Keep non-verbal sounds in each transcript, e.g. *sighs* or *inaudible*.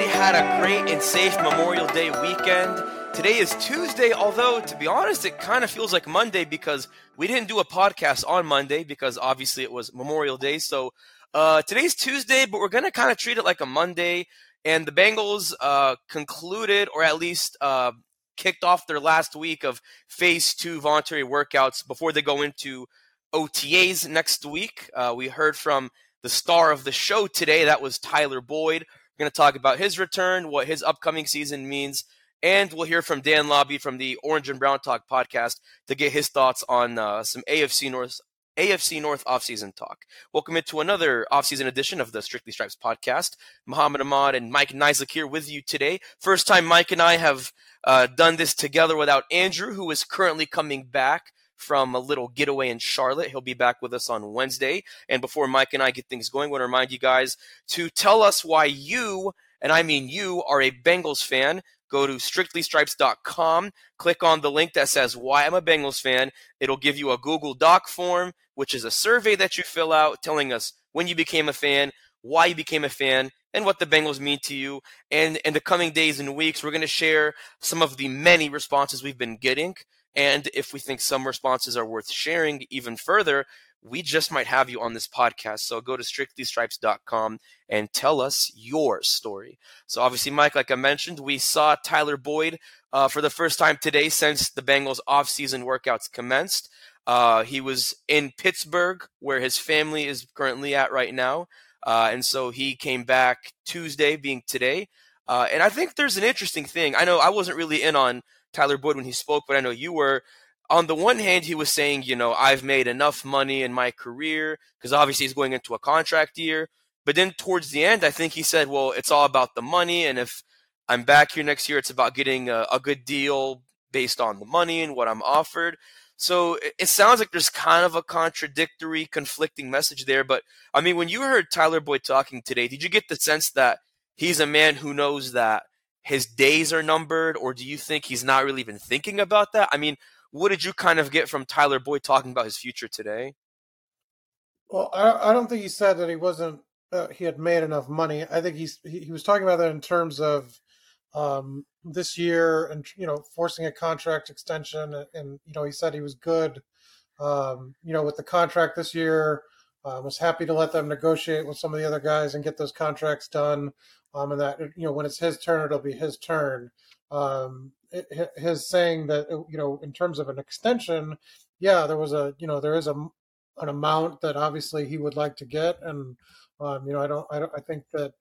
everybody had a great and safe Memorial Day weekend. Today is Tuesday, although to be honest, it kind of feels like Monday because we didn't do a podcast on Monday because obviously it was Memorial Day. So uh, today's Tuesday, but we're going to kind of treat it like a Monday. And the Bengals uh, concluded, or at least uh, kicked off their last week of phase two voluntary workouts before they go into OTAs next week. Uh, we heard from the star of the show today. That was Tyler Boyd. Going to talk about his return, what his upcoming season means, and we'll hear from Dan Labbe from the Orange and Brown Talk podcast to get his thoughts on uh, some AFC North AFC North offseason talk. Welcome into another offseason edition of the Strictly Stripes podcast. Mohammad Ahmad and Mike Niziolek here with you today. First time Mike and I have uh, done this together without Andrew, who is currently coming back from a little getaway in Charlotte. He'll be back with us on Wednesday. And before Mike and I get things going, I want to remind you guys to tell us why you, and I mean you, are a Bengals fan. Go to strictlystripes.com, click on the link that says Why I'm a Bengals fan. It'll give you a Google Doc form, which is a survey that you fill out telling us when you became a fan, why you became a fan, and what the Bengals mean to you. And in the coming days and weeks, we're going to share some of the many responses we've been getting. And if we think some responses are worth sharing even further, we just might have you on this podcast. So go to strictlystripes.com and tell us your story. So obviously, Mike, like I mentioned, we saw Tyler Boyd uh, for the first time today since the Bengals offseason workouts commenced. Uh, he was in Pittsburgh, where his family is currently at right now. Uh, and so he came back Tuesday, being today. Uh, and I think there's an interesting thing. I know I wasn't really in on Tyler Boyd when he spoke, but I know you were. On the one hand, he was saying, you know, I've made enough money in my career because obviously he's going into a contract year. But then towards the end, I think he said, well, it's all about the money. And if I'm back here next year, it's about getting a, a good deal based on the money and what I'm offered. So it, it sounds like there's kind of a contradictory, conflicting message there. But I mean, when you heard Tyler Boyd talking today, did you get the sense that he's a man who knows that his days are numbered, or do you think he's not really even thinking about that? I mean, what did you kind of get from Tyler Boyd talking about his future today? Well, I, don't think he said that he wasn't uh, he had made enough money. I think he's he, was talking about that in terms of um, this year and you know forcing a contract extension, and, and you know he said he was good, um, you know, with the contract this year. Uh, was happy to let them negotiate with some of the other guys and get those contracts done um, and that you know when it's his turn, it'll be his turn. Um, it, his saying that you know in terms of an extension, yeah, there was a you know there is a an amount that obviously he would like to get, and um, you know I don't I don't I think that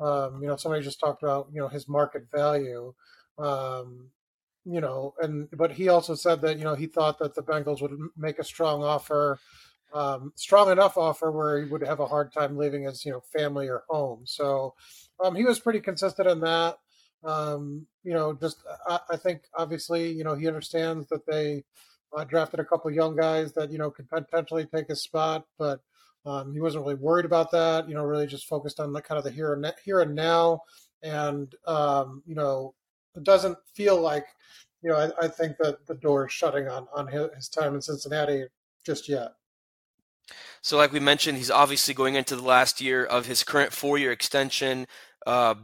um, you know somebody just talked about you know his market value. Um, you know, and but he also said that you know he thought that the Bengals would make a strong offer, um, strong enough offer where he would have a hard time leaving his you know family or home. So um, he was pretty consistent in that. Um, you know, just I, I, think obviously, you know, he understands that they uh, drafted a couple young guys that you know could potentially take his spot, but um, he wasn't really worried about that. You know, really just focused on the kind of the here and here and now, and um, you know, it doesn't feel like you know. I, I think that the door is shutting on on his, his time in Cincinnati just yet. So, like we mentioned, he's obviously going into the last year of his current four-year extension, uh,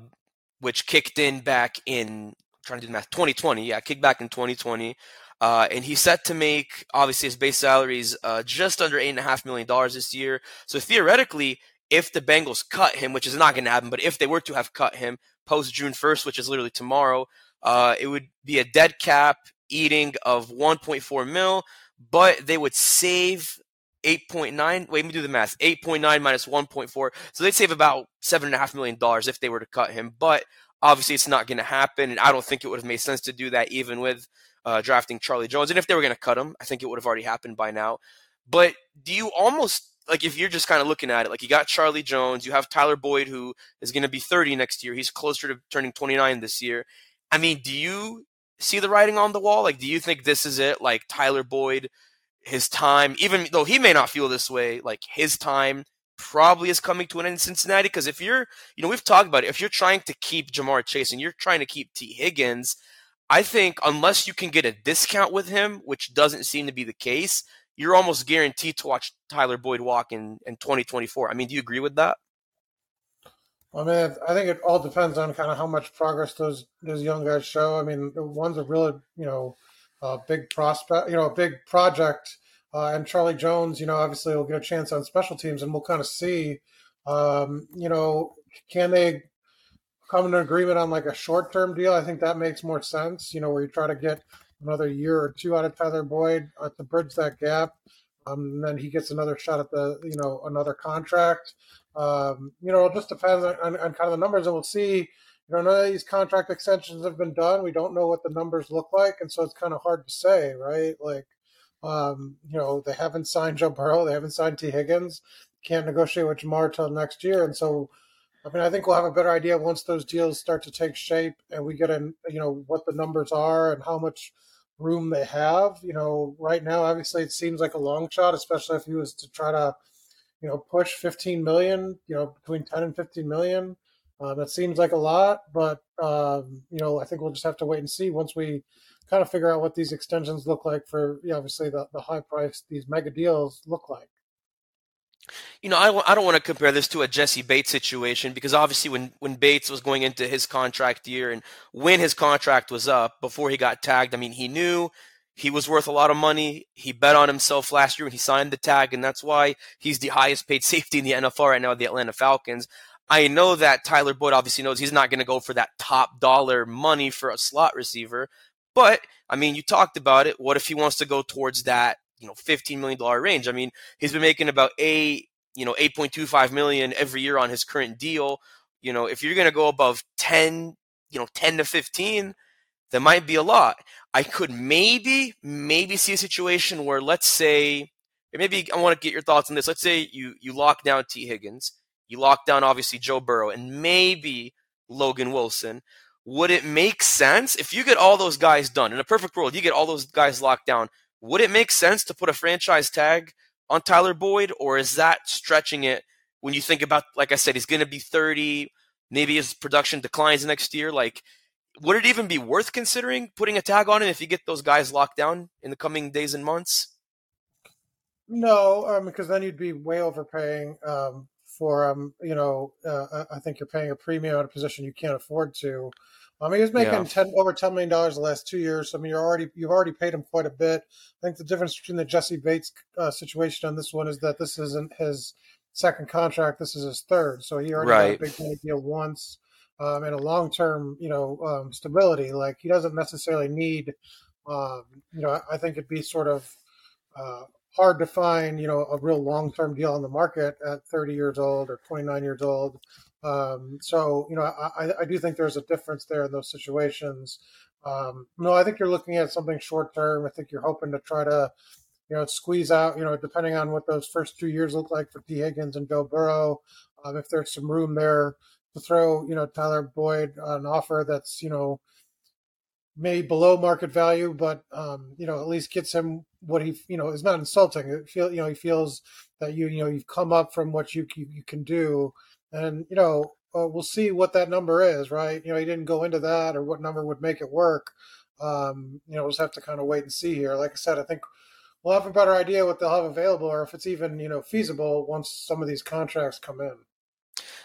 which kicked in back in trying to do the math 2020. Yeah, kicked back in 2020. Uh, and he's set to make obviously his base salary is uh, just under eight and a half million dollars this year. So theoretically, if the Bengals cut him, which is not going to happen, but if they were to have cut him post June 1st, which is literally tomorrow, uh, it would be a dead cap eating of 1.4 mil, but they would save 8.9 wait let me do the math 8.9 minus 1.4 so they'd save about seven and a half million dollars if they were to cut him but obviously it's not going to happen and i don't think it would have made sense to do that even with uh, drafting charlie jones and if they were going to cut him i think it would have already happened by now. But do you almost like if you're just kind of looking at it like you got charlie jones you have tyler boyd who is going to be 30 next year he's closer to turning 29 this year. I mean do you see the writing on the wall? Like do you think this is it? Like tyler boyd his time, even though he may not feel this way, like his time probably is coming to an end in Cincinnati. Because if you're, you know, we've talked about it. If you're trying to keep Ja'Marr Chase and you're trying to keep Tee Higgins, I think unless you can get a discount with him, which doesn't seem to be the case, you're almost guaranteed to watch Tyler Boyd walk in, in 2024. I mean, do you agree with that? I mean, I think it all depends on kind of how much progress those those young guys show. I mean, the one's a really you know a big prospect, you know, a big project, uh, and Charlie Jones, you know, obviously will get a chance on special teams, and we'll kind of see, um, you know, can they come to an agreement on like a short term deal? I think that makes more sense. You know, where you try to get another year or two out of Tyler Boyd uh, to bridge that gap. Um, and then he gets another shot at the, you know, another contract. Um, you know, it just depends on, on, on, kind of the numbers, and we'll see. You know, none of these contract extensions have been done. We don't know what the numbers look like, and so it's kind of hard to say, right? Like, um, you know, they haven't signed Joe Burrow, they haven't signed Tee Higgins, can't negotiate with Ja'Marr till next year, and so. I mean, I think we'll have a better idea once those deals start to take shape and we get in, you know, what the numbers are and how much room they have. You know, right now, obviously, it seems like a long shot, especially if he was to try to you know, push 15 million, you know, between 10 and 15 million. Uh, that seems like a lot, but um, you know, I think we'll just have to wait and see once we kind of figure out what these extensions look like for, you know, obviously the, the high price these mega deals look like. You know, I, I don't want to compare this to a Jessie Bates situation because obviously when, when Bates was going into his contract year and when his contract was up before he got tagged, I mean, he knew he was worth a lot of money. He bet on himself last year when he signed the tag, and that's why he's the highest paid *laughs* safety in the NFL right now, the Atlanta Falcons. I know that Tyler Boyd obviously knows he's not going to go for that top dollar money for a slot receiver, but I mean, you talked about it. What if he wants to go towards that, you know, fifteen million dollar range? I mean, he's been making about eight, you know, eight point two five million every year on his current deal. You know, if you're going to go above ten, you know, ten to fifteen, that might be a lot. I could maybe, maybe see a situation where, let's say, maybe I want to get your thoughts on this. Let's say you you lock down Tee Higgins, you lock down obviously Joe Burrow, and maybe Logan Wilson. Would it make sense if you get all those guys done in a perfect world? You get all those guys locked down. Would it make sense to put a franchise tag on Tyler Boyd, or is that stretching it? When you think about, like I said, he's going to be 30. Maybe his production declines next year. Like, would it even be worth considering putting a tag on him if you get those guys locked down in the coming days and months? No, um, because then you'd be way overpaying um, for um, you know, uh, I think you're paying a premium at a position you can't afford to. I mean, he's making yeah. ten over ten million dollars the last two years. So, I mean, you're already you've already paid him quite a bit. I think the difference between the Jessie Bates uh, situation on this one is that this isn't his second contract. This is his third. So he already right. got a big money deal once um, and a long term, you know, um, stability. Like he doesn't necessarily need, um, you know, I think it'd be sort of uh, hard to find, you know, a real long term deal on the market at 30 years old or 29 years old. Um, so, you know, I, I do think there's a difference there in those situations. Um, no, I think you're looking at something short term. I think you're hoping to try to, you know, squeeze out, you know, depending on what those first two years look like for Tee Higgins and Joe Burrow. Um, if there's some room there, to throw, you know, Tyler Boyd an offer that's, you know, maybe below market value, but um, you know, at least gets him what he, you know, is not insulting. It feel, you know, he feels that you, you know, you've come up from what you you, you can do, and you know, uh, we'll see what that number is, right? You know, he didn't go into that or what number would make it work. Um, you know, we'll just have to kind of wait and see here. Like I said, I think we'll have a better idea what they'll have available or if it's even you know feasible once some of these contracts come in.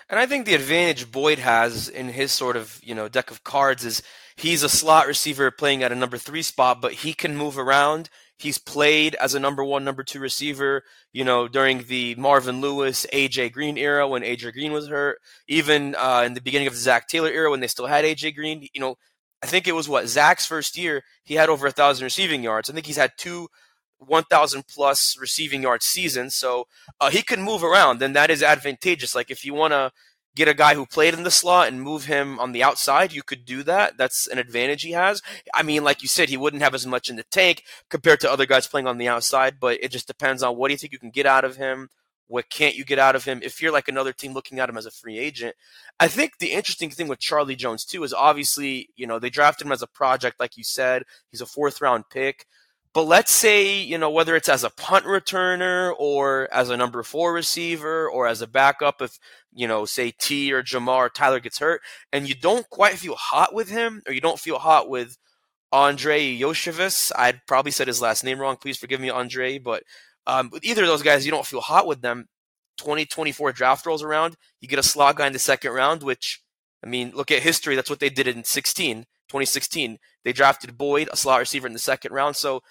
And I think the advantage Boyd has in his sort of, you know, deck of cards is he's a slot receiver playing at a number three spot, but he can move around. He's played as a number one, number two receiver, you know, during the Marvin Lewis, AJ Green era when AJ Green was hurt, even uh, in the beginning of the Zac Taylor era when they still had AJ Green. You know, I think it was what Zac's first year, he had over a thousand receiving yards. I think he's had two 1,000 plus receiving yard season. So uh, he can move around, and that is advantageous. Like if you want to get a guy who played in the slot and move him on the outside, you could do that. That's an advantage he has. I mean, like you said, he wouldn't have as much in the tank compared to other guys playing on the outside, but it just depends on what do you think you can get out of him. What can't you get out of him? If you're like another team looking at him as a free agent, I think the interesting thing with Charlie Jones too is obviously, you know, they drafted him as a project, like you said. He's a fourth round pick. But let's say, you know, whether it's as a punt returner or as a number four receiver or as a backup, if, you know, say T or Ja'Marr Tyler gets hurt and you don't quite feel hot with him or you don't feel hot with Andrei Iosivas. I'd probably said his last name wrong. Please forgive me, Andre. But um, with either of those guys, you don't feel hot with them. 2024 draft rolls around, you get a slot guy in the second round, which, I mean, look at history. That's what they did in 16, 2016. They drafted Boyd, a slot receiver, in the second round. So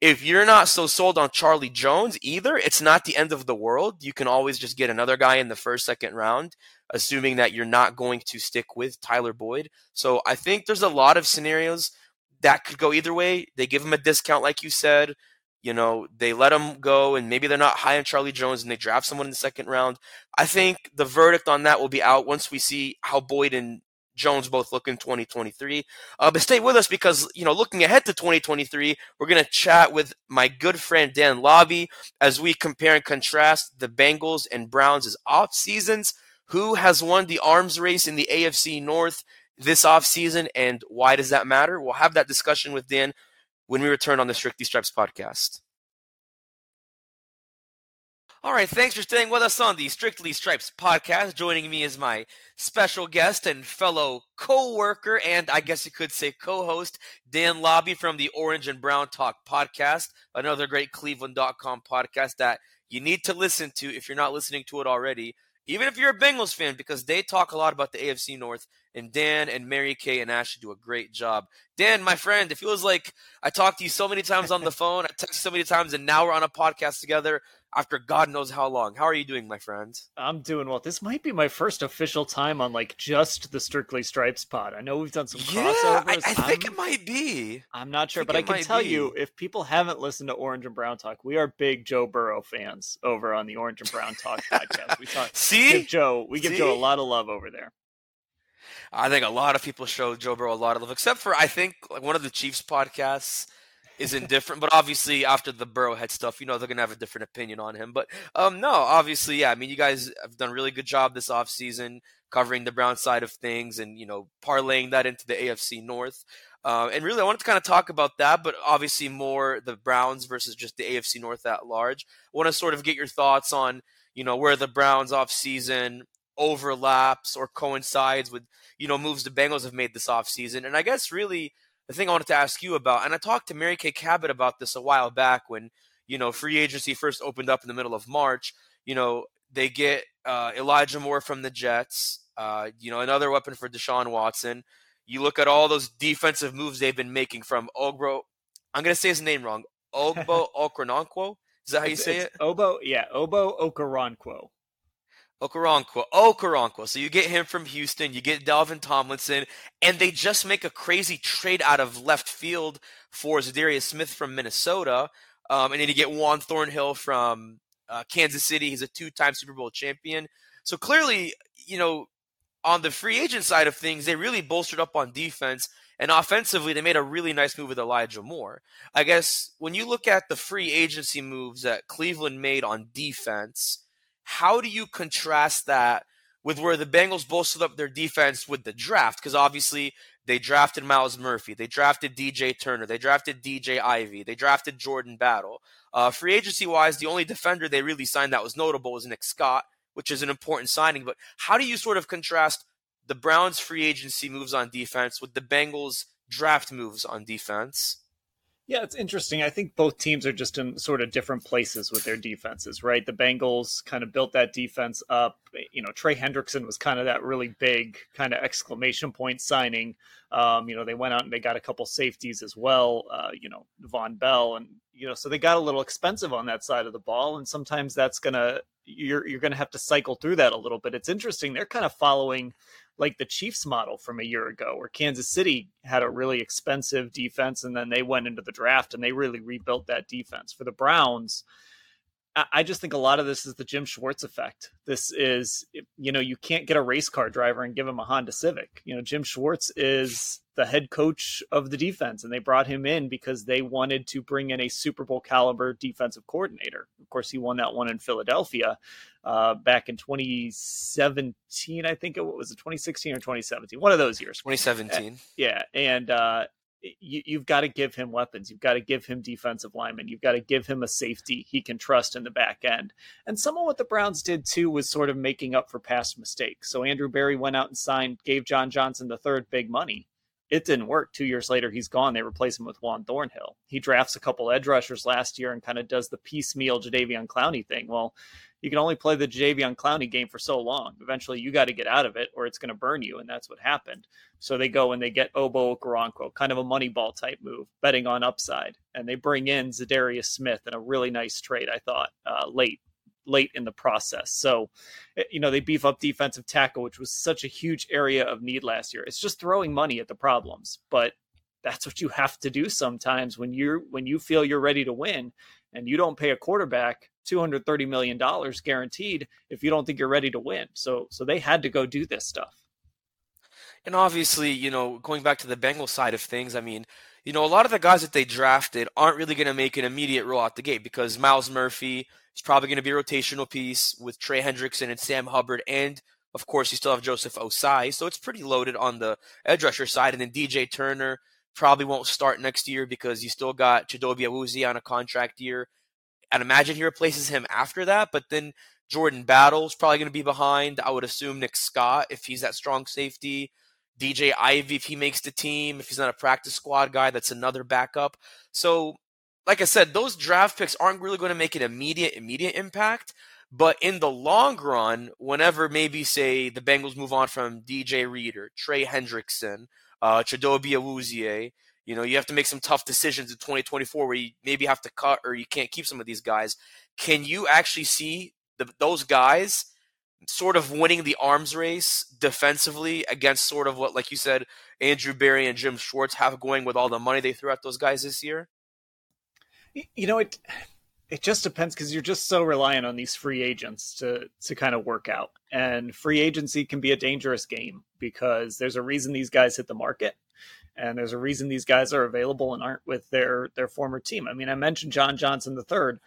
if you're not so sold on Charlie Jones either, it's not the end of the world. You can always just get another guy in the first, second round, assuming that you're not going to stick with Tyler Boyd. So I think there's a lot of scenarios that could go either way. They give him a discount, like you said. You know, they let him go, and maybe they're not high on Charlie Jones, and they draft someone in the second round. I think the verdict on that will be out once we see how Boyd and Jones both look in 2023. Uh, but stay with us because, you know, looking ahead to 2023, we're going to chat with my good friend Dan Labbe as we compare and contrast the Bengals and Browns' off seasons. Who has won the arms race in the AFC North this offseason and why does that matter? We'll have that discussion with Dan when we return on the Strictly Stripes podcast. All right, thanks for staying with us on the Strictly Stripes podcast. Joining me is my special guest and fellow co-worker, and I guess you could say co-host, Dan Labbe from the Orange and Brown Talk podcast, another great Cleveland.com podcast that you need to listen to if you're not listening to it already, even if you're a Bengals fan, because they talk a lot about the AFC North, and Dan and Mary Kay and Ashley do a great job. Dan, my friend, it feels like I talked to you so many times on the *laughs* phone, I texted so many times, and now we're on a podcast together after God knows how long. How are you doing, my friend? I'm doing well. This might be my first official time on like just the Strictly Stripes pod. I know we've done some yeah, crossovers. I, I think it might be. I'm not sure, I but I can tell be. you if people haven't listened to Orange and Brown Talk, we are big Joe Burrow fans over on the Orange and Brown Talk *laughs* podcast. We talk See? give Joe we give See? Joe a lot of love over there. I think a lot of people show Joe Burrow a lot of love, except for I think like one of the Chiefs podcasts is indifferent. But obviously, after the Burrowhead stuff, you know they're gonna have a different opinion on him. But um, no, obviously, yeah. I mean, you guys have done a really good job this offseason covering the Brown side of things, and you know parlaying that into the AFC North. Uh, and really, I wanted to kind of talk about that, but obviously more the Browns versus just the AFC North at large. I want to sort of get your thoughts on you know where the Browns off season overlaps or coincides with you know moves the Bengals have made this offseason. And I guess really the thing I wanted to ask you about, and I talked to Mary Kay Cabot about this a while back when you know free agency first opened up in the middle of March. You know they get uh, Elijah Moore from the Jets. Uh, you know another weapon for Deshaun Watson. You look at all those defensive moves they've been making from Ogbo. I'm going to say his name wrong. Ogbo *laughs* Okoronkwo. Is that how you say it's it? Obo, yeah, Obo Okoronkwo. Okoronkwo. Okoronkwo. So you get him from Houston, you get Dalvin Tomlinson, and they just make a crazy trade out of left field for Za'Darius Smith from Minnesota. Um, and then you get Juan Thornhill from uh, Kansas City. He's a two-time Super Bowl champion. So clearly, you know, on the free agent side of things, they really bolstered up on defense. And offensively, they made a really nice move with Elijah Moore. I guess when you look at the free agency moves that Cleveland made on defense, how do you contrast that with where the Bengals bolstered up their defense with the draft? Because obviously they drafted Myles Murphy, they drafted DJ Turner, they drafted DJ Ivey, they drafted Jordan Battle. Uh, free agency wise, the only defender they really signed that was notable was Nick Scott, which is an important signing. But how do you sort of contrast the Browns' free agency moves on defense with the Bengals' draft moves on defense? Yeah, it's interesting. I think both teams are just in sort of different places with their defenses, right? The Bengals kind of built that defense up. You know, Trey Hendrickson was kind of that really big kind of exclamation point signing. Um, you know, they went out and they got a couple safeties as well. Uh, you know, Vonn Bell, and you know, so they got a little expensive on that side of the ball, and sometimes that's gonna you're you're gonna have to cycle through that a little bit. It's interesting. They're kind of following like the Chiefs model from a year ago, where Kansas City had a really expensive defense and then they went into the draft and they really rebuilt that defense. For the Browns, I just think a lot of this is the Jim Schwartz effect. This is, you know, you can't get a race car driver and give him a Honda Civic. You know, Jim Schwartz is the head coach of the defense, and they brought him in because they wanted to bring in a Super Bowl caliber defensive coordinator. Of course, he won that one in Philadelphia uh, back in 2017. I think it was 2016 or 2017, one of those years. 2017. Uh, yeah, and uh, you, you've got to give him weapons. You've got to give him defensive linemen. You've got to give him a safety he can trust in the back end. And some of what the Browns did too was sort of making up for past mistakes. So Andrew Berry went out and signed, gave John Johnson the third big money it didn't work. Two years later, he's gone. They replace him with Juan Thornhill. He drafts a couple edge rushers last year and kind of does the piecemeal Jadeveon Clowney thing. Well, you can only play the Jadeveon Clowney game for so long. Eventually, you got to get out of it, or it's going to burn you, and that's what happened. So they go and they get Ogbo Okoronkwo, kind of a money ball type move, betting on upside, and they bring in Za'Darius Smith in a really nice trade, I thought, uh, late late in the process. So, eh, you know, they beef up defensive tackle, which was such a huge area of need last year. It's just throwing money at the problems, but that's what you have to do sometimes when you're when you feel you're ready to win and you don't pay a quarterback 230 million dollars guaranteed if you don't think you're ready to win. So so they had to go do this stuff. And obviously, you know, going back to the Bengal side of things, I mean, you know, a lot of the guys that they drafted aren't really going to make an immediate roll out the gate because Myles Murphy is probably going to be a rotational piece with Trey Hendrickson and Sam Hubbard. And of course, you still have Joseph Ossai. So it's pretty loaded on the edge rusher side. And then DJ Turner probably won't start next year because you still got Chidobe Awuzie on a contract year. I'd imagine he replaces him after that, but then Jordan Battle's probably going to be behind. I would assume Nick Scott if he's that strong safety. DJ Ivey if he makes the team. If he's not a practice squad guy, that's another backup. So, like I said, those draft picks aren't really going to make an immediate immediate impact. But in the long run, whenever maybe say the Bengals move on from DJ Reader, Trey Hendrickson, uh, Chidobe Awuzie, you know, you have to make some tough decisions in 2024 where you maybe have to cut or you can't keep some of these guys. Can you actually see the, those guys sort of winning the arms race defensively against sort of what, like you said, Andrew Berry and Jim Schwartz have going with all the money they threw at those guys this year? You know, it it just depends because you're just so reliant on these free agents to to kind of work out. And free agency can be a dangerous game because there's a reason these guys hit the market and there's a reason these guys are available and aren't with their their former team. I mean, I mentioned John Johnson the third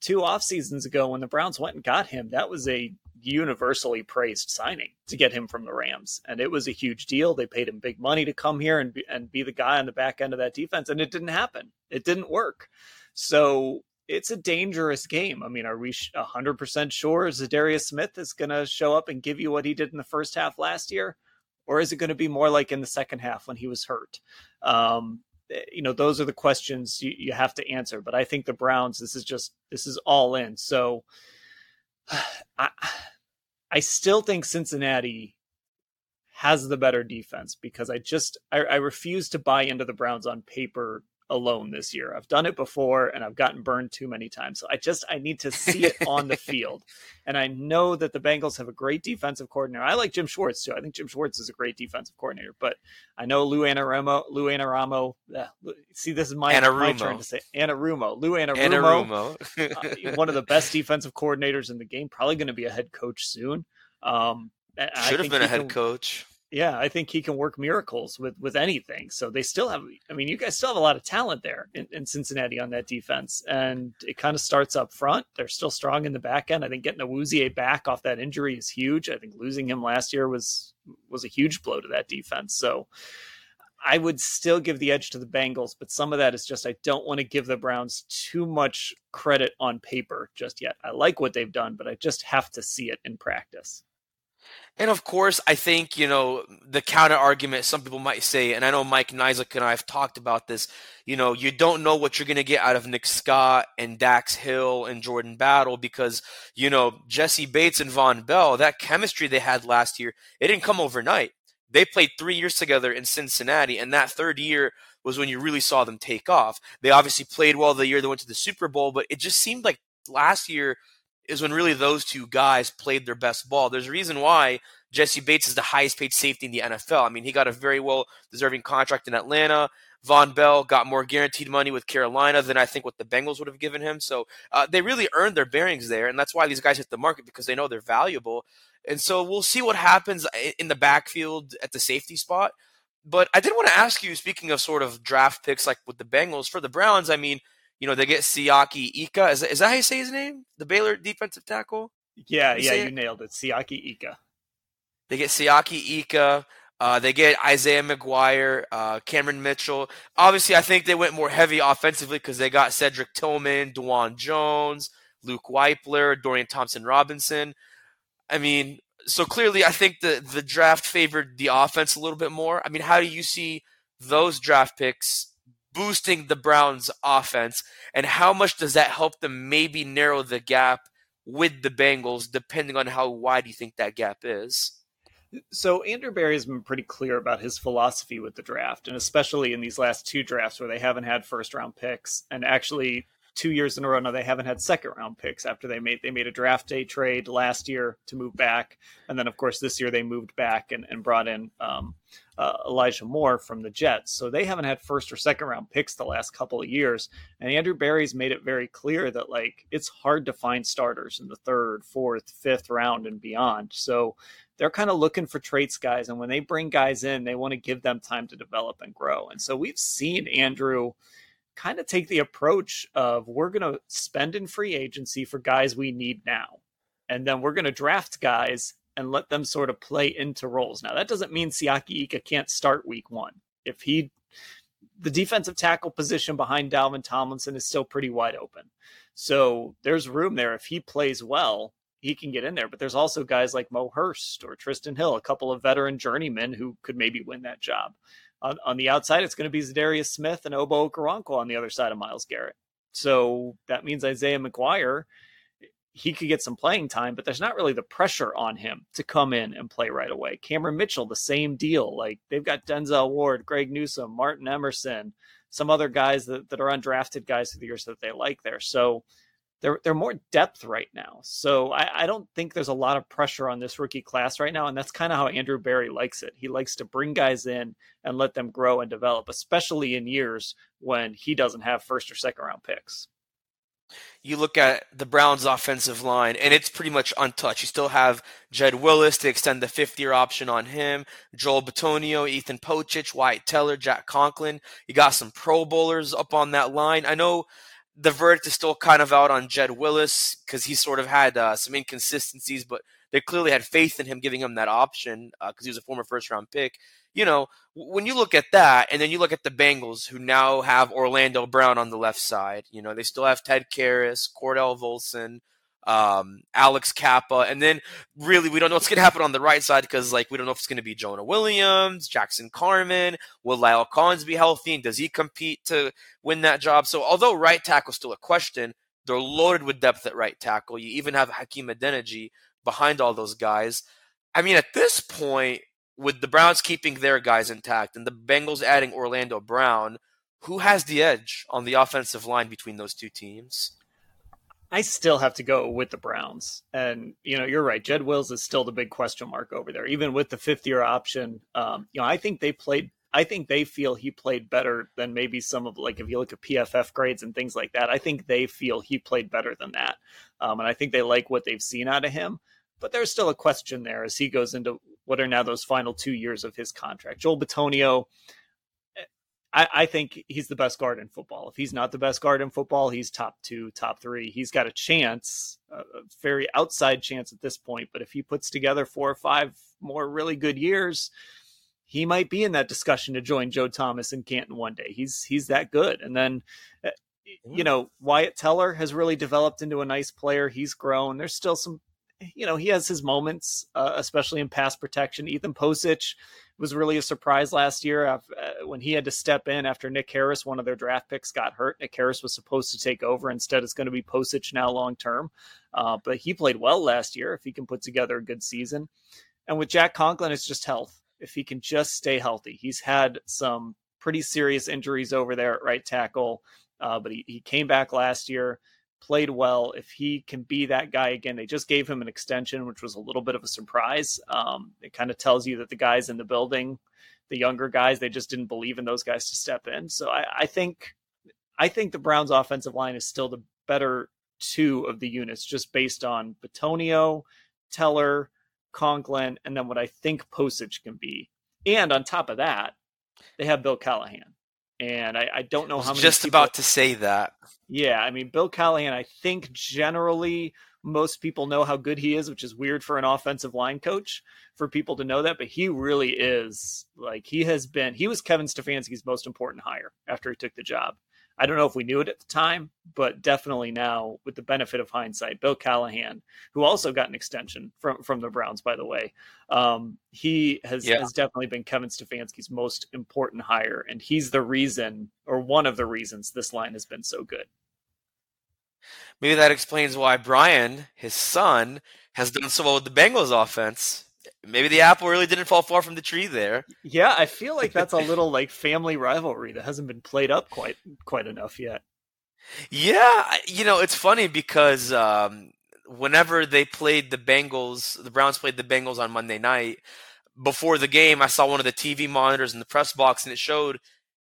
two off seasons ago when the Browns went and got him. That was a universally praised signing to get him from the Rams, and it was a huge deal. They paid him big money to come here and be, and be the guy on the back end of that defense, and it didn't happen. It didn't work. So it's a dangerous game. I mean, are we 100% sure Za'Darius Smith is going to show up and give you what he did in the first half last year? or is it going to be more like in the second half when he was hurt? Um, eh, you know, those are the questions you, you have to answer. But I think the Browns, this is just this is all in. So *sighs* I I still think Cincinnati has the better defense because I just I, I refuse to buy into the Browns on paper alone this year. I've done it before and I've gotten burned too many times. So I just I need to see it on the *laughs* field. And I know that the Bengals have a great defensive coordinator. I like Jim Schwartz too. I think Jim Schwartz is a great defensive coordinator, but I know Lou Anarumo, Lou Anarumo, uh, see this is my, my turn to say Anarumo. Lou Anarumo, Anarumo. uh, *laughs* one of the best defensive coordinators in the game, probably going to be a head coach soon. Um, should have been a head can, coach yeah, I think he can work miracles with with anything. So they still have. I mean, you guys still have a lot of talent there in, in Cincinnati on that defense, and it kind of starts up front. They're still strong in the back end. I think getting Awuzie back off that injury is huge. I think losing him last year was was a huge blow to that defense. So. I would still give the edge to the Bengals, but some of that is just I don't want to give the Browns too much credit on paper just yet. I like what they've done, but I just have to see it in practice. And of course, I think, you know, the counter argument some people might say, and I know Mike Niziolek and I have talked about this, you know, you don't know what you're going to get out of Nick Scott and Dax Hill and Jordan Battle because, you know, Jessie Bates and Vonn Bell, that chemistry they had last year, it didn't come overnight. They played three years together in Cincinnati, and that third year was when you really saw them take off. They obviously played well the year they went to the Super Bowl, but it just seemed like last year – is when really those two guys played their best ball. There's a reason why Jessie Bates is the highest paid safety in the NFL. I mean, he got a very well deserving contract in Atlanta. Vonn Bell got more guaranteed money with Carolina than I think what the Bengals would have given him. So uh, they really earned their bearings there, and that's why these guys hit the market because they know they're valuable. And so we'll see what happens in the backfield at the safety spot. But I did want to ask you, speaking of sort of draft picks like with the Bengals, for the Browns, I mean, you know, they get Siaki Ika. Is that, is that how you say his name? The Baylor defensive tackle? Yeah, you yeah, you it? nailed it. Siaki Ika. They get Siaki Ika. Uh, they get Isaiah McGuire, uh, Cameron Mitchell. Obviously, I think they went more heavy offensively because they got Cedric Tillman, Dawand Jones, Luke Wypler, Dorian Thompson Robinson. I mean, so clearly, I think the the draft favored the offense a little bit more. I mean, how do you see those draft picks boosting the Browns offense and how much does that help them maybe narrow the gap with the Bengals depending on how wide you think that gap is? So Andrew Berry has been pretty clear about his philosophy with the draft, and especially in these last two drafts where they haven't had first round picks, and actually two years in a row now they haven't had second round picks after they made they made a draft day trade last year to move back, and then of course this year they moved back and, and brought in um, uh, Elijah Moore from the Jets. So they haven't had first or second round picks the last couple of years, and Andrew Berry's made it very clear that like it's hard to find starters in the third, fourth, fifth round and beyond. So they're kind of looking for traits guys. And when they bring guys in, they want to give them time to develop and grow. And so we've seen Andrew kind of take the approach of we're going to spend in free agency for guys we need now. And then we're going to draft guys and let them sort of play into roles. Now, that doesn't mean Siaki Ika can't start week one. If he, the defensive tackle position behind Dalvin Tomlinson is still pretty wide open. So there's room there. If he plays well, he can get in there. But there's also guys like Mo Hurst or Trysten Hill, a couple of veteran journeymen who could maybe win that job. On, on the outside, it's going to be Za'Darius Smith and Obo Okoronkwo on the other side of Myles Garrett. So that means Isaiah McGuire, he could get some playing time, but there's not really the pressure on him to come in and play right away. Cameron Mitchell, the same deal. Like they've got Denzel Ward, Greg Newsome, Martin Emerson, some other guys that, that are undrafted guys through the years that they like there. So they're they're more depth right now. So I, I, don't think there's a lot of pressure on this rookie class right now, and that's kind of how Andrew Berry likes it. He likes to bring guys in and let them grow and develop, especially in years when he doesn't have first or second round picks. You look at the Browns' offensive line, and it's pretty much untouched. You still have Jed Wills to extend the fifth year option on him, Joel Bitonio, Ethan Pocic, Wyatt Teller, Jack Conklin. You got some Pro Bowlers up on that line. I know the verdict is still kind of out on Jed Wills because he sort of had uh, some inconsistencies, but they clearly had faith in him giving him that option because uh, he was a former first round pick. You know, when you look at that, and then you look at the Bengals, who now have Orlando Brown on the left side, you know, they still have Ted Karras, Cordell Volson, um, Alex Cappa, and then really we don't know what's going to happen on the right side because like we don't know if it's going to be Jonah Williams, Jackson Carman, will La'el Collins be healthy, and does he compete to win that job? So although right tackle is still a question, they're loaded with depth at right tackle. You even have Hakeem Adeniji behind all those guys. I mean, at this point, with the Browns keeping their guys intact and the Bengals adding Orlando Brown, who has the edge on the offensive line between those two teams? I still have to go with the Browns. And, you know, you're right. Jed Wills is still the big question mark over there, even with the fifth year option. Um, you know, I think they played, I think they feel he played better than maybe some of, like, if you look at PFF grades and things like that, I think they feel he played better than that. Um, and I think they like what they've seen out of him. But there's still a question there as he goes into what are now those final two years of his contract. Joel Bitonio, I, I, think he's the best guard in football. If he's not the best guard in football, he's top two, top three. He's got a chance, a very outside chance at this point. But if he puts together four or five more really good years, he might be in that discussion to join Joe Thomas and Canton one day. He's he's that good. And then, uh, you know, Wyatt Teller has really developed into a nice player. He's grown. There's still some you know, he has his moments, uh, especially in pass protection. Ethan Pocic was really a surprise last year uh, when he had to step in after Nick Harris, one of their draft picks, got hurt. Nick Harris was supposed to take over. Instead, it's going to be Pocic now long term. Uh, but he played well last year if he can put together a good season. And with Jack Conklin, it's just health. If he can just stay healthy, he's had some pretty serious injuries over there at right tackle, uh, but he, he came back last year played well. If he can be that guy again, they just gave him an extension, which was a little bit of a surprise. Um, it kind of tells you that the guys in the building, the younger guys, they just didn't believe in those guys to step in. So I, I think, I think the Browns' offensive line is still the better two of the units, just based on Bitonio, Teller, Conklin, and then what I think Pocic can be. And on top of that, they have Bill Callahan and I, I don't know how many. Just people... about to say that. Yeah, I mean, Bill Callahan. I think generally most people know how good he is, which is weird for an offensive line coach for people to know that, but he really is like he has been. He was Kevin Stefanski's most important hire after he took the job. I don't know if we knew it at the time, but definitely now with the benefit of hindsight, Bill Callahan, who also got an extension from from the Browns, by the way, um, he has yeah. has definitely been Kevin Stefanski's most important hire, and he's the reason or one of the reasons this line has been so good. Maybe that explains why Brian, his son, has done so well with the Bengals offense maybe the apple really didn't fall far from the tree there. Yeah, I feel like that's a little like family rivalry that hasn't been played up quite quite enough yet. Yeah, you know, it's funny because um, whenever they played the Bengals, the Browns played the Bengals on Monday night. Before the game, I saw one of the TV monitors in the press box, and it showed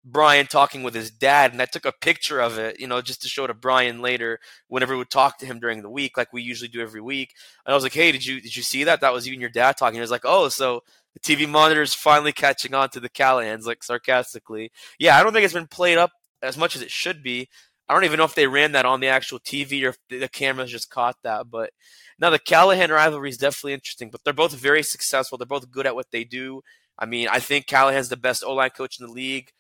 Brian talking with his dad, and I took a picture of it, you know, just to show to Brian later whenever we would talk to him during the week, like we usually do every week. And I was like, "Hey, did you did you see that? That was you and your dad talking." He was like, "Oh, so the TV monitor is finally catching on to the Callahans," like sarcastically. Yeah, I don't think it's been played up as much as it should be. I don't even know if they ran that on the actual TV or if the cameras just caught that. But now the Callahan rivalry is definitely interesting. But they're both very successful. They're both good at what they do. I mean, I think Callahan's the best O line coach in the league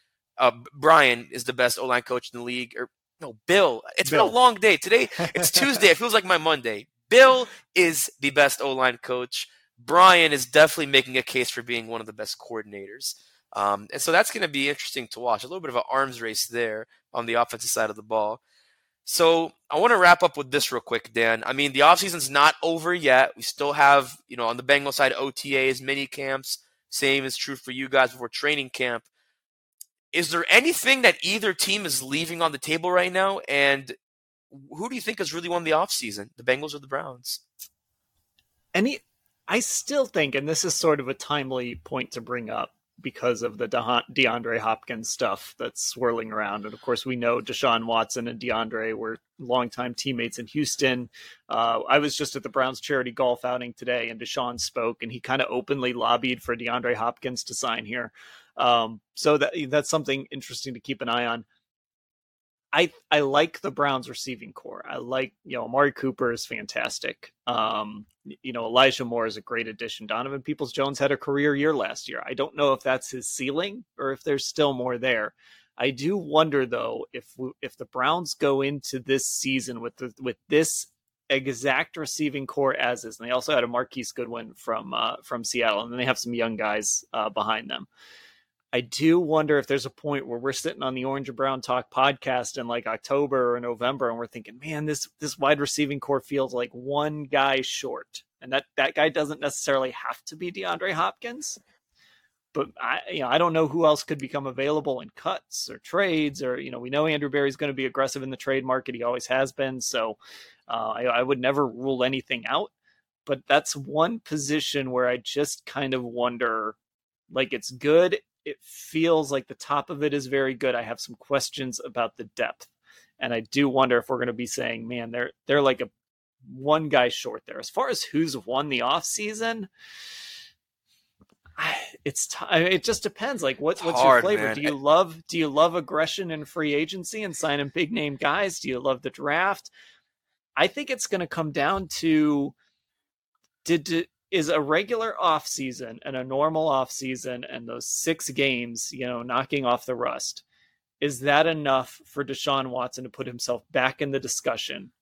uh, Brian is the best O line coach in the league. Or no, Bill. It's Bill. been a long day today. It's *laughs* Tuesday. It feels like my Monday. Bill is the best O line coach. Brian is definitely making a case for being one of the best coordinators. Um, and so that's going to be interesting to watch. A little bit of an arms race there on the offensive side of the ball. So I want to wrap up with this real quick, Dan. I mean, the offseason's not over yet. We still have, you know, on the Bengal side, OTAs, mini camps. Same is true for you guys before training camp is there anything that either team is leaving on the table right now? And who do you think has really won the offseason, the Bengals or the Browns? Any, I still think, and this is sort of a timely point to bring up because of the DeAndre Hopkins stuff that's swirling around. And of course, we know Deshaun Watson and DeAndre were longtime teammates in Houston. Uh, I was just at the Browns charity golf outing today, and Deshaun spoke, and he kind of openly lobbied for DeAndre Hopkins to sign here. Um, so that that's something interesting to keep an eye on. I I like the Browns receiving corps. I like you know Amari Cooper is fantastic. Um, you know Elijah Moore is a great addition. Donovan Peoples Jones had a career year last year. I don't know if that's his ceiling or if there's still more there. I do wonder though if if the Browns go into this season with the, with this exact receiving corps as is, and they also had a Marquise Goodwin from uh, from Seattle, and then they have some young guys uh, behind them. I do wonder if there's a point where we're sitting on the Orange and Brown Talk podcast in like October or November and we're thinking, man, this this wide receiving corps feels like one guy short. And that that guy doesn't necessarily have to be DeAndre Hopkins. But I you know, I don't know who else could become available in cuts or trades or you know, we know Andrew Berry's going to be aggressive in the trade market. He always has been. So uh, I, I would never rule anything out. But that's one position where I just kind of wonder like it's good it feels like the top of it is very good. I have some questions about the depth. And I do wonder if we're going to be saying, man, they're they're like a one guy short there. As far as who's won the off season, it's t- it just depends. Like what, what's hard, your flavor? Man. Do you love do you love aggression and free agency and signing big name guys? Do you love the draft? I think it's going to come down to did is a regular off season and a normal off season and those six games, you know, knocking off the rust, is that enough for Deshaun Watson to put himself back in the discussion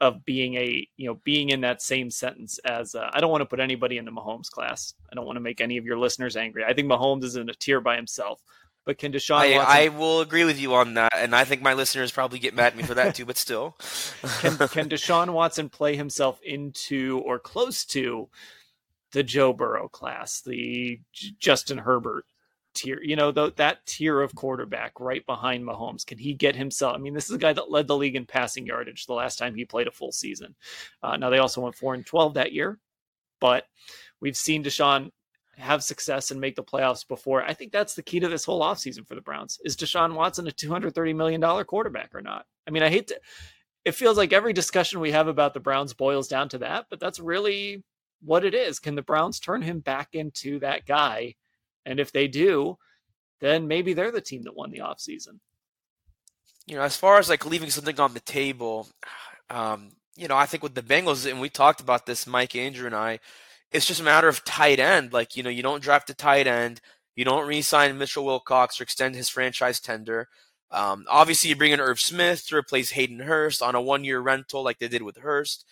of being a, you know, being in that same sentence as uh, I don't want to put anybody into Mahomes class. I don't want to make any of your listeners angry. I think Mahomes is in a tier by himself. But can Deshaun I, Watson... I will agree with you on that, and I think my listeners probably get mad at me for that too. But still, *laughs* can, can Deshaun Watson play himself into or close to the Joe Burrow class, the Justin Herbert tier, you know, the, that tier of quarterback right behind Mahomes. Can he get himself? I mean, this is a guy that led the league in passing yardage the last time he played a full season. Uh, now they also went four and twelve that year, but we've seen Deshaun have success and make the playoffs before. I think that's the key to this whole offseason for the Browns. Is Deshaun Watson a $230 million quarterback or not? I mean, I hate to, it feels like every discussion we have about the Browns boils down to that, but that's really what it is. Can the Browns turn him back into that guy? And if they do, then maybe they're the team that won the offseason. You know, as far as like leaving something on the table, um, you know, I think with the Bengals, and we talked about this, Mike, Andrew, and I, it's just a matter of tight end. Like, you know, you don't draft a tight end, you don't re sign Mitchell Wilcox or extend his franchise tender. Um, obviously, you bring in Irv Smith to replace Hayden Hurst on a one-year rental, like they did with Hurst.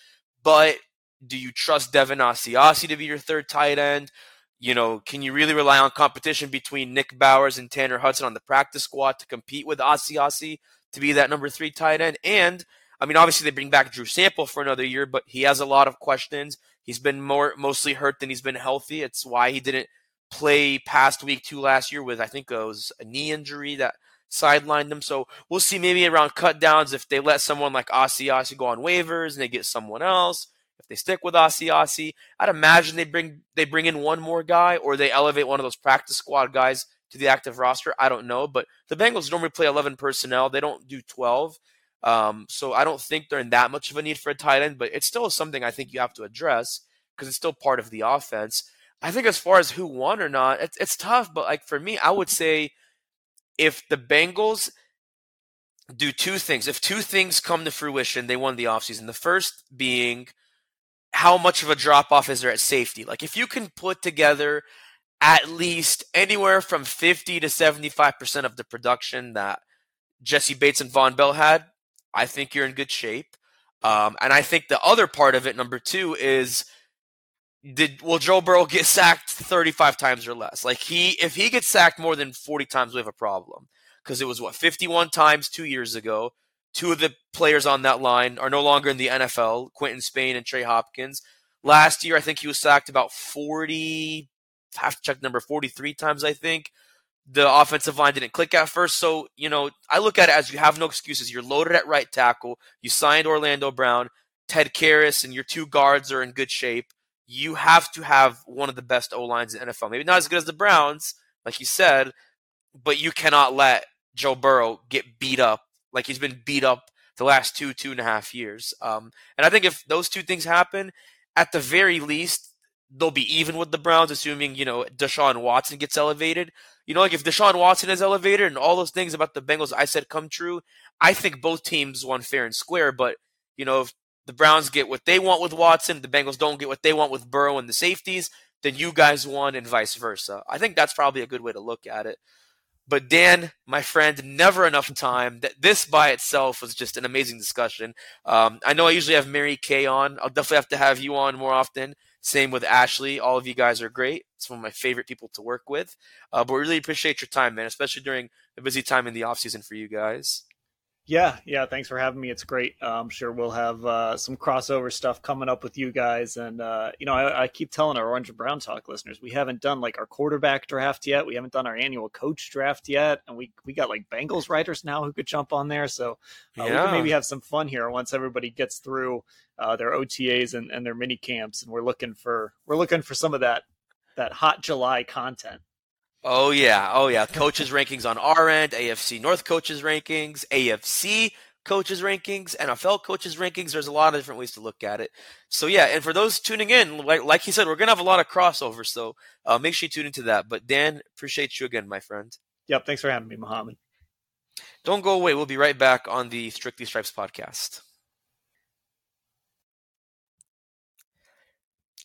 But do you trust Devin Asiasi to be your third tight end? You know, can you really rely on competition between Nick Bowers and Tanner Hudson on the practice squad to compete with Asiasi to be that number three tight end? And I mean, obviously they bring back Drew Sample for another year, but he has a lot of questions. He's been more mostly hurt than he's been healthy. It's why he didn't play past week two last year with I think it was a knee injury that sidelined them. So we'll see maybe around cut downs if they let someone like Asiasi go on waivers and they get someone else. If they stick with Asiasi, I'd imagine they bring they bring in one more guy or they elevate one of those practice squad guys to the active roster. I don't know, but the Bengals normally play 11 personnel. They don't do 12. Um, so I don't think they're in that much of a need for a tight end, but it's still something I think you have to address because it's still part of the offense. I think as far as who won or not, it's, it's tough, but like for me, I would say if the Bengals do two things, if two things come to fruition, they won the offseason. The first being how much of a drop off is there at safety? Like if you can put together at least anywhere from 50 to 75% of the production that Jessie Bates and Vonn Bell had, I think you're in good shape. Um, and I think the other part of it, number two, is did will Joe Burrow get *laughs* sacked 35 times or less? Like he, if he gets sacked more than 40 times, we have a problem because it was what 51 times two years ago. Two of the players on that line are no longer in the NFL, Quinton Spain and Trey Hopkins. Last year, I think he was sacked about 40, have to check number 43 times, I think. The offensive line didn't click at first. So, you know, I look at it as you have no excuses. You're loaded at right tackle. You signed Orlando Brown, Ted Karras, and your two guards are in good shape. You have to have one of the best O lines in NFL. Maybe not as good as the Browns, like you said, but you cannot let Joe Burrow get beat up like he's been beat up the last two, two and a half years. Um, and I think if those two things happen, at the very least, they'll be even with the Browns, assuming, you know, Deshaun Watson gets elevated. You know, like if Deshaun Watson is elevated and all those things about the Bengals I said come true, I think both teams won fair and square. But, you know, if the Browns get what they want with Watson, the Bengals don't get what they want with Burrow and the safeties, then you guys won and vice versa. I think that's probably a good way to look at it. But Dan, my friend, never enough time. That this by itself was just an amazing discussion. Um, I know I usually have Mary Kay on. I'll definitely have to have you on more often. Same with Ashley. All of you guys are great. It's one of my favorite people to work with. Uh, but we really appreciate your time, man, especially during a busy time in the off season for you guys. Yeah, yeah. Thanks for having me. It's great. Uh, I'm sure we'll have uh, some crossover stuff coming up with you guys. And uh, you know, I, I, keep telling our Orange and Brown Talk listeners, we haven't done like our quarterback draft yet. We haven't done our annual coach draft yet, and we we got like Bengals writers now who could jump on there. So yeah. Uh, we can maybe have some fun here once everybody gets through uh, their OTAs and, and their mini camps, and we're looking for we're looking for some of that that hot July content. Oh yeah, oh yeah. Coaches rankings on our end, AFC North coaches rankings, AFC coaches rankings, NFL coaches rankings. There's a lot of different ways to look at it. So yeah, and for those tuning in, like like he said, we're gonna have a lot of crossover. So uh, make sure you tune into that. But Dan, appreciate you again, my friend. Yep, thanks for having me, Mohammad. Don't go away. We'll be right back on the Strictly Stripes podcast.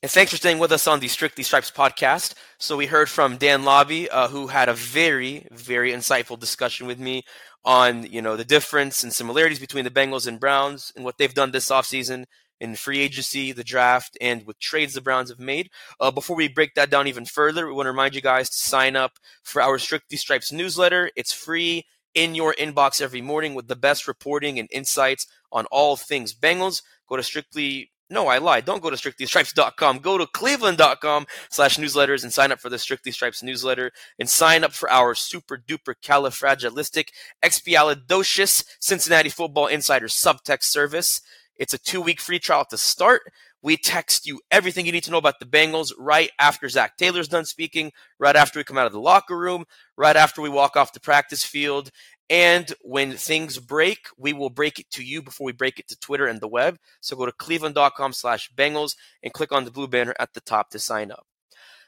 And thanks for staying with us on the Strictly Stripes podcast. So we heard from Dan Labbe, uh, who had a very, very insightful discussion with me on, you know, the difference and similarities between the Bengals and Browns and what they've done this offseason in free agency, the draft, and with trades the Browns have made. Uh, before we break that down even further, we want to remind you guys to sign up for our Strictly Stripes newsletter. It's free in your inbox every morning with the best reporting and insights on all things Bengals. Go to strictly no, I lied. Don't go to strictlystripes.com. Go to cleveland.com slash newsletters and sign up for the Strictly Stripes newsletter and sign up for our super duper califragilistic expialidocious Cincinnati Football Insider subtext service. It's a two week free trial to start. We text you everything you need to know about the Bengals right after Zac Taylor's done speaking, right after we come out of the locker room, right after we walk off the practice field, and when things break, we will break it to you before we break it to Twitter and the web. So go to cleveland.com slash Bengals and click on the blue banner at the top to sign up.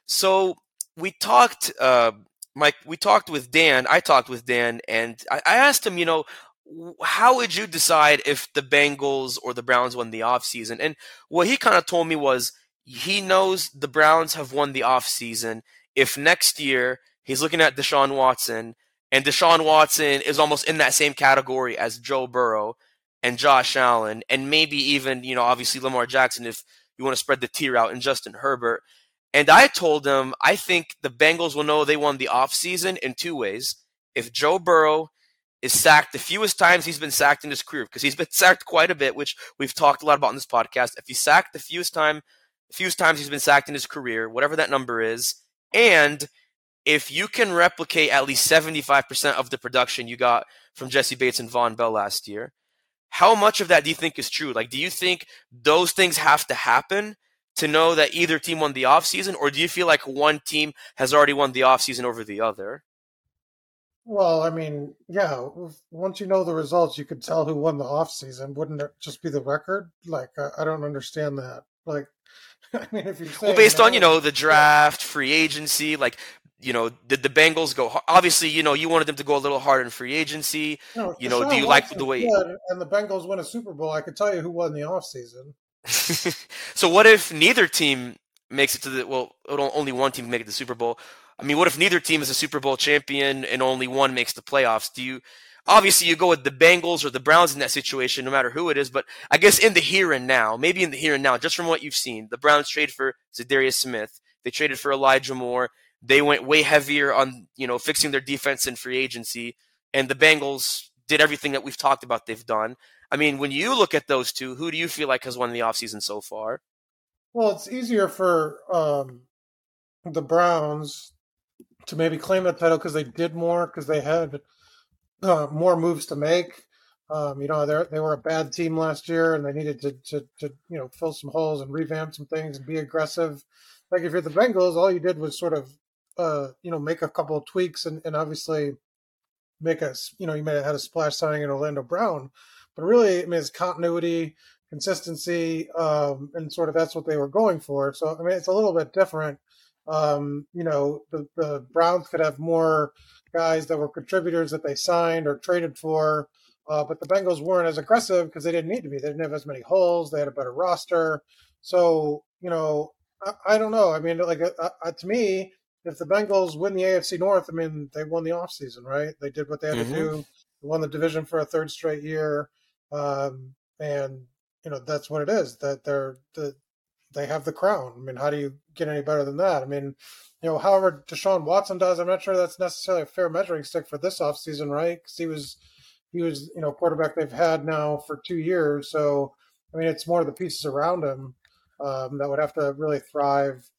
So we talked, uh, Mike, we talked with Dan. I talked with Dan and I, I asked him, you know, how would you decide if the Bengals or the Browns won the offseason? And what he kind of told me was he knows the Browns have won the offseason. If next year he's looking at Deshaun Watson And Deshaun Watson is almost in that same category as Joe Burrow and Josh Allen, and maybe even, you know, obviously Lamar Jackson if you want to spread the tier out, and Justin Herbert. And I told him I think the Bengals will know they won the offseason in two ways. If Joe Burrow is sacked the fewest times he's been sacked in his career, because he's been *laughs* sacked quite a bit, which we've talked a lot about in this podcast. If he's sacked the fewest time, the fewest times he's been sacked in his career, whatever that number is, and if you can replicate at least 75% of the production you got from Jessie Bates and Vonn Bell last year, how much of that do you think is true? Like, do you think those things have to happen to know that either team won the offseason, or do you feel like one team has already won the offseason over the other? Well, I mean, yeah. Once you know the results, you could tell who won the offseason. Wouldn't it just be the record? Like, I, don't understand that. Like, *laughs* I mean, if you well, based on you know the draft, free agency, like you know, did the Bengals go? Obviously, you know, you wanted them to go a little harder in free agency. No, you know, do you like the way? And the Bengals win a Super Bowl. I could tell you who won the offseason. *laughs* so what if neither team makes it to the? Well, only one team make it to the Super Bowl. I mean, what if neither team is a Super Bowl champion and only one makes the playoffs? Do you? Obviously, you go with the Bengals or the Browns in that situation, no matter who it is. But I guess in the here and now, maybe in the here and now, just from what you've seen, the Browns trade for Za'Darius Smith. They traded for Elijah Moore. They went way heavier on, you know, fixing their defense in free agency. And the Bengals did everything that we've talked about they've done. I mean, when you look at those two, who do you feel like has won the offseason so far? Well, it's easier for um, the Browns to maybe claim the title because they did more, because they had uh, more moves to make. Um, you know, they were a bad team last year, and they needed to, to, to you know fill some holes and revamp some things and be aggressive. Like if you're the Bengals, all you did was sort of uh, you know, make a couple of tweaks and, and obviously make a, you know, you may have had a splash signing in Orlando Brown, but really, I mean, it's continuity, consistency, um, and sort of that's what they were going for. So, I mean, it's a little bit different. Um, you know, the, the Browns could have more guys that were contributors that they signed or traded for. Uh, but the Bengals weren't as aggressive because they didn't need to be. They didn't have as many holes. They had a better roster. So, you know, I, I don't know. I mean, like uh, uh, to me, if the Bengals win the AFC North, I mean, they won the offseason, right? They did what they had mm-hmm. to do. They won the division for a third straight year. Um, and, you know, that's what it is that they're, the, they have the crown. I mean, how do you get any better than that? I mean, you know, however Deshaun Watson does, I'm not sure that's necessarily a fair measuring stick for this offseason, right? Because he was, he was, you know, quarterback they've had now for two years. So, I mean, it's more of the pieces around him um, that would have to really thrive.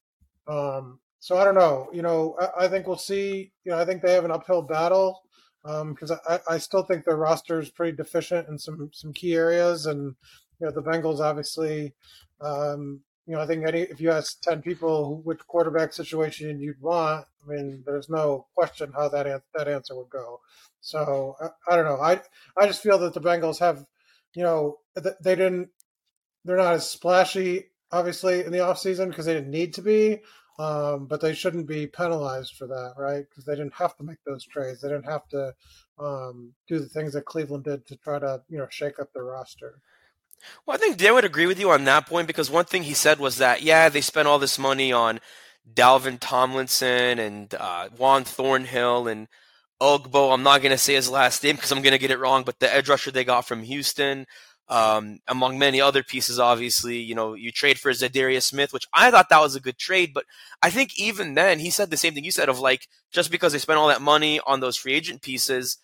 Um, so I don't know. You know, I, I, think we'll see. You know, I think they have an uphill battle because um, I, I still think their roster is pretty deficient in some some key areas, and you know the Bengals obviously. Um, you know, I think any if you ask ten people which quarterback situation you'd want, I mean, there's no question how that an- that answer would go. So I, I don't know. I I just feel that the Bengals have, you know, they didn't. They're not as splashy, obviously, in the offseason because they didn't need to be. Um, but they shouldn't be penalized for that, right? Because they didn't have to make those trades. They didn't have to um, do the things that Cleveland did to try to, you know, shake up the roster. Well, I think Dan would agree with you on that point because one thing he said was that, yeah, they spent all this money on Dalvin Tomlinson and uh, Juan Thornhill and Ogbo. I'm not going to say his last name because I'm going to get it wrong, but the edge rusher they got from Houston um, among many other pieces. Obviously, you know, you trade for Za'Darius Smith, which I thought that was a good trade, but I think even then he said the same thing you said of like just because they spent all that money on those free agent pieces,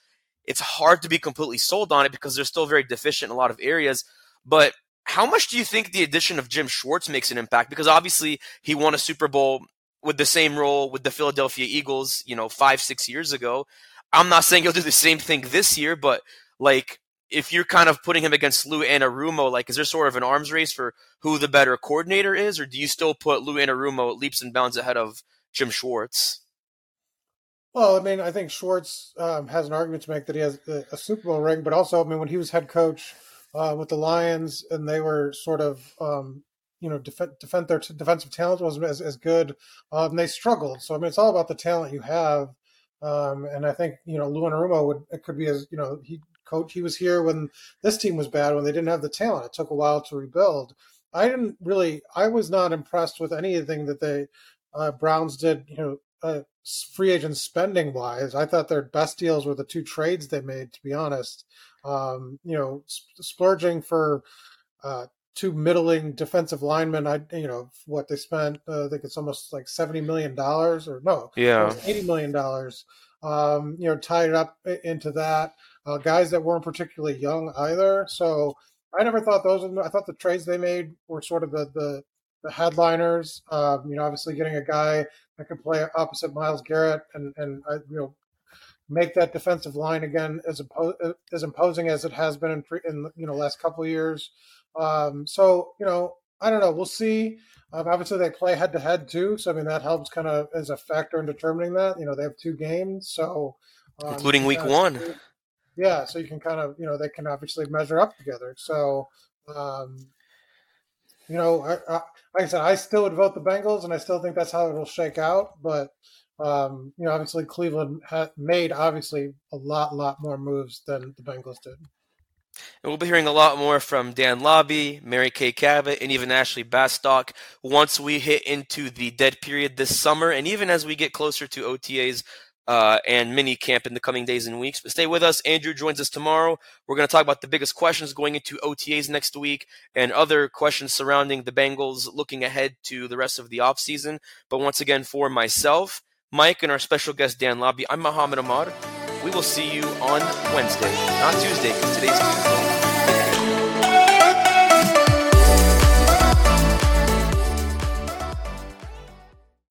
it's hard to be completely sold on it because they're still very deficient in a lot of areas. But how much do you think the addition of Jim Schwartz makes an impact? Because obviously he won a Super Bowl with the same role with the Philadelphia Eagles, you know, five, six years ago. I'm not saying he'll do the same thing this year, but like if you're kind of putting him against Lou Anarumo, like is there sort of an arms race for who the better coordinator is, or do you still put Lou Anarumo leaps and bounds ahead of Jim Schwartz? Well, I mean, I think Schwartz um, has an argument to make that he has a, a, Super Bowl ring, but also, I mean, when he was head coach uh, with the Lions and they were sort of, um, you know, defend, defend their t- defensive talent wasn't as, as good, um, they struggled. So, I mean, it's all about the talent you have. Um, and I think you know Lou Anarumo would it could be as you know he coach. He was here when this team was bad, when they didn't have the talent. It took a while to rebuild. I didn't really. I was not impressed with anything that the uh, Browns did. You know, uh, free agent spending wise, I thought their best deals were the two trades they made. To be honest, um, you know, sp- splurging for uh, two middling defensive linemen. I you know what they spent. Uh, I think it's almost like seventy million dollars, or no, yeah, eighty million dollars. Um, you know, tied up into that. Uh, guys that weren't particularly young either. So I never thought those. I thought the trades they made were sort of the the, the headliners. Um, you know, obviously getting a guy that could play opposite Myles Garrett and and uh, you know make that defensive line again as impo- as imposing as it has been in, pre- in you know last couple of years. Um, so you know, I don't know. We'll see. Um, obviously, they play head to head too, so I mean that helps kind of as a factor in determining that. You know, they have two games, so um, including week one. Yeah, so you can kind of you know they can obviously measure up together. So um, you know, I, I, like I said, I still would vote the Bengals, and I still think that's how it will shake out. But um, you know, obviously Cleveland had made obviously a lot, lot more moves than the Bengals did. And we'll be hearing a lot more from Dan Labbe, Mary Kay Cabot, and even Ashley Bastock once we hit into the dead period this summer, and even as we get closer to OTAs uh, and mini camp in the coming days and weeks. But stay with us. Andrew joins us tomorrow. We're going to talk about the biggest questions going into OTAs next week and other questions surrounding the Bengals looking ahead to the rest of the offseason. But once again, for myself, Mike, and our special guest Dan Labbe, I'm Mohammad Ahmad. We will see you on Wednesday, not Tuesday, because today's Tuesday.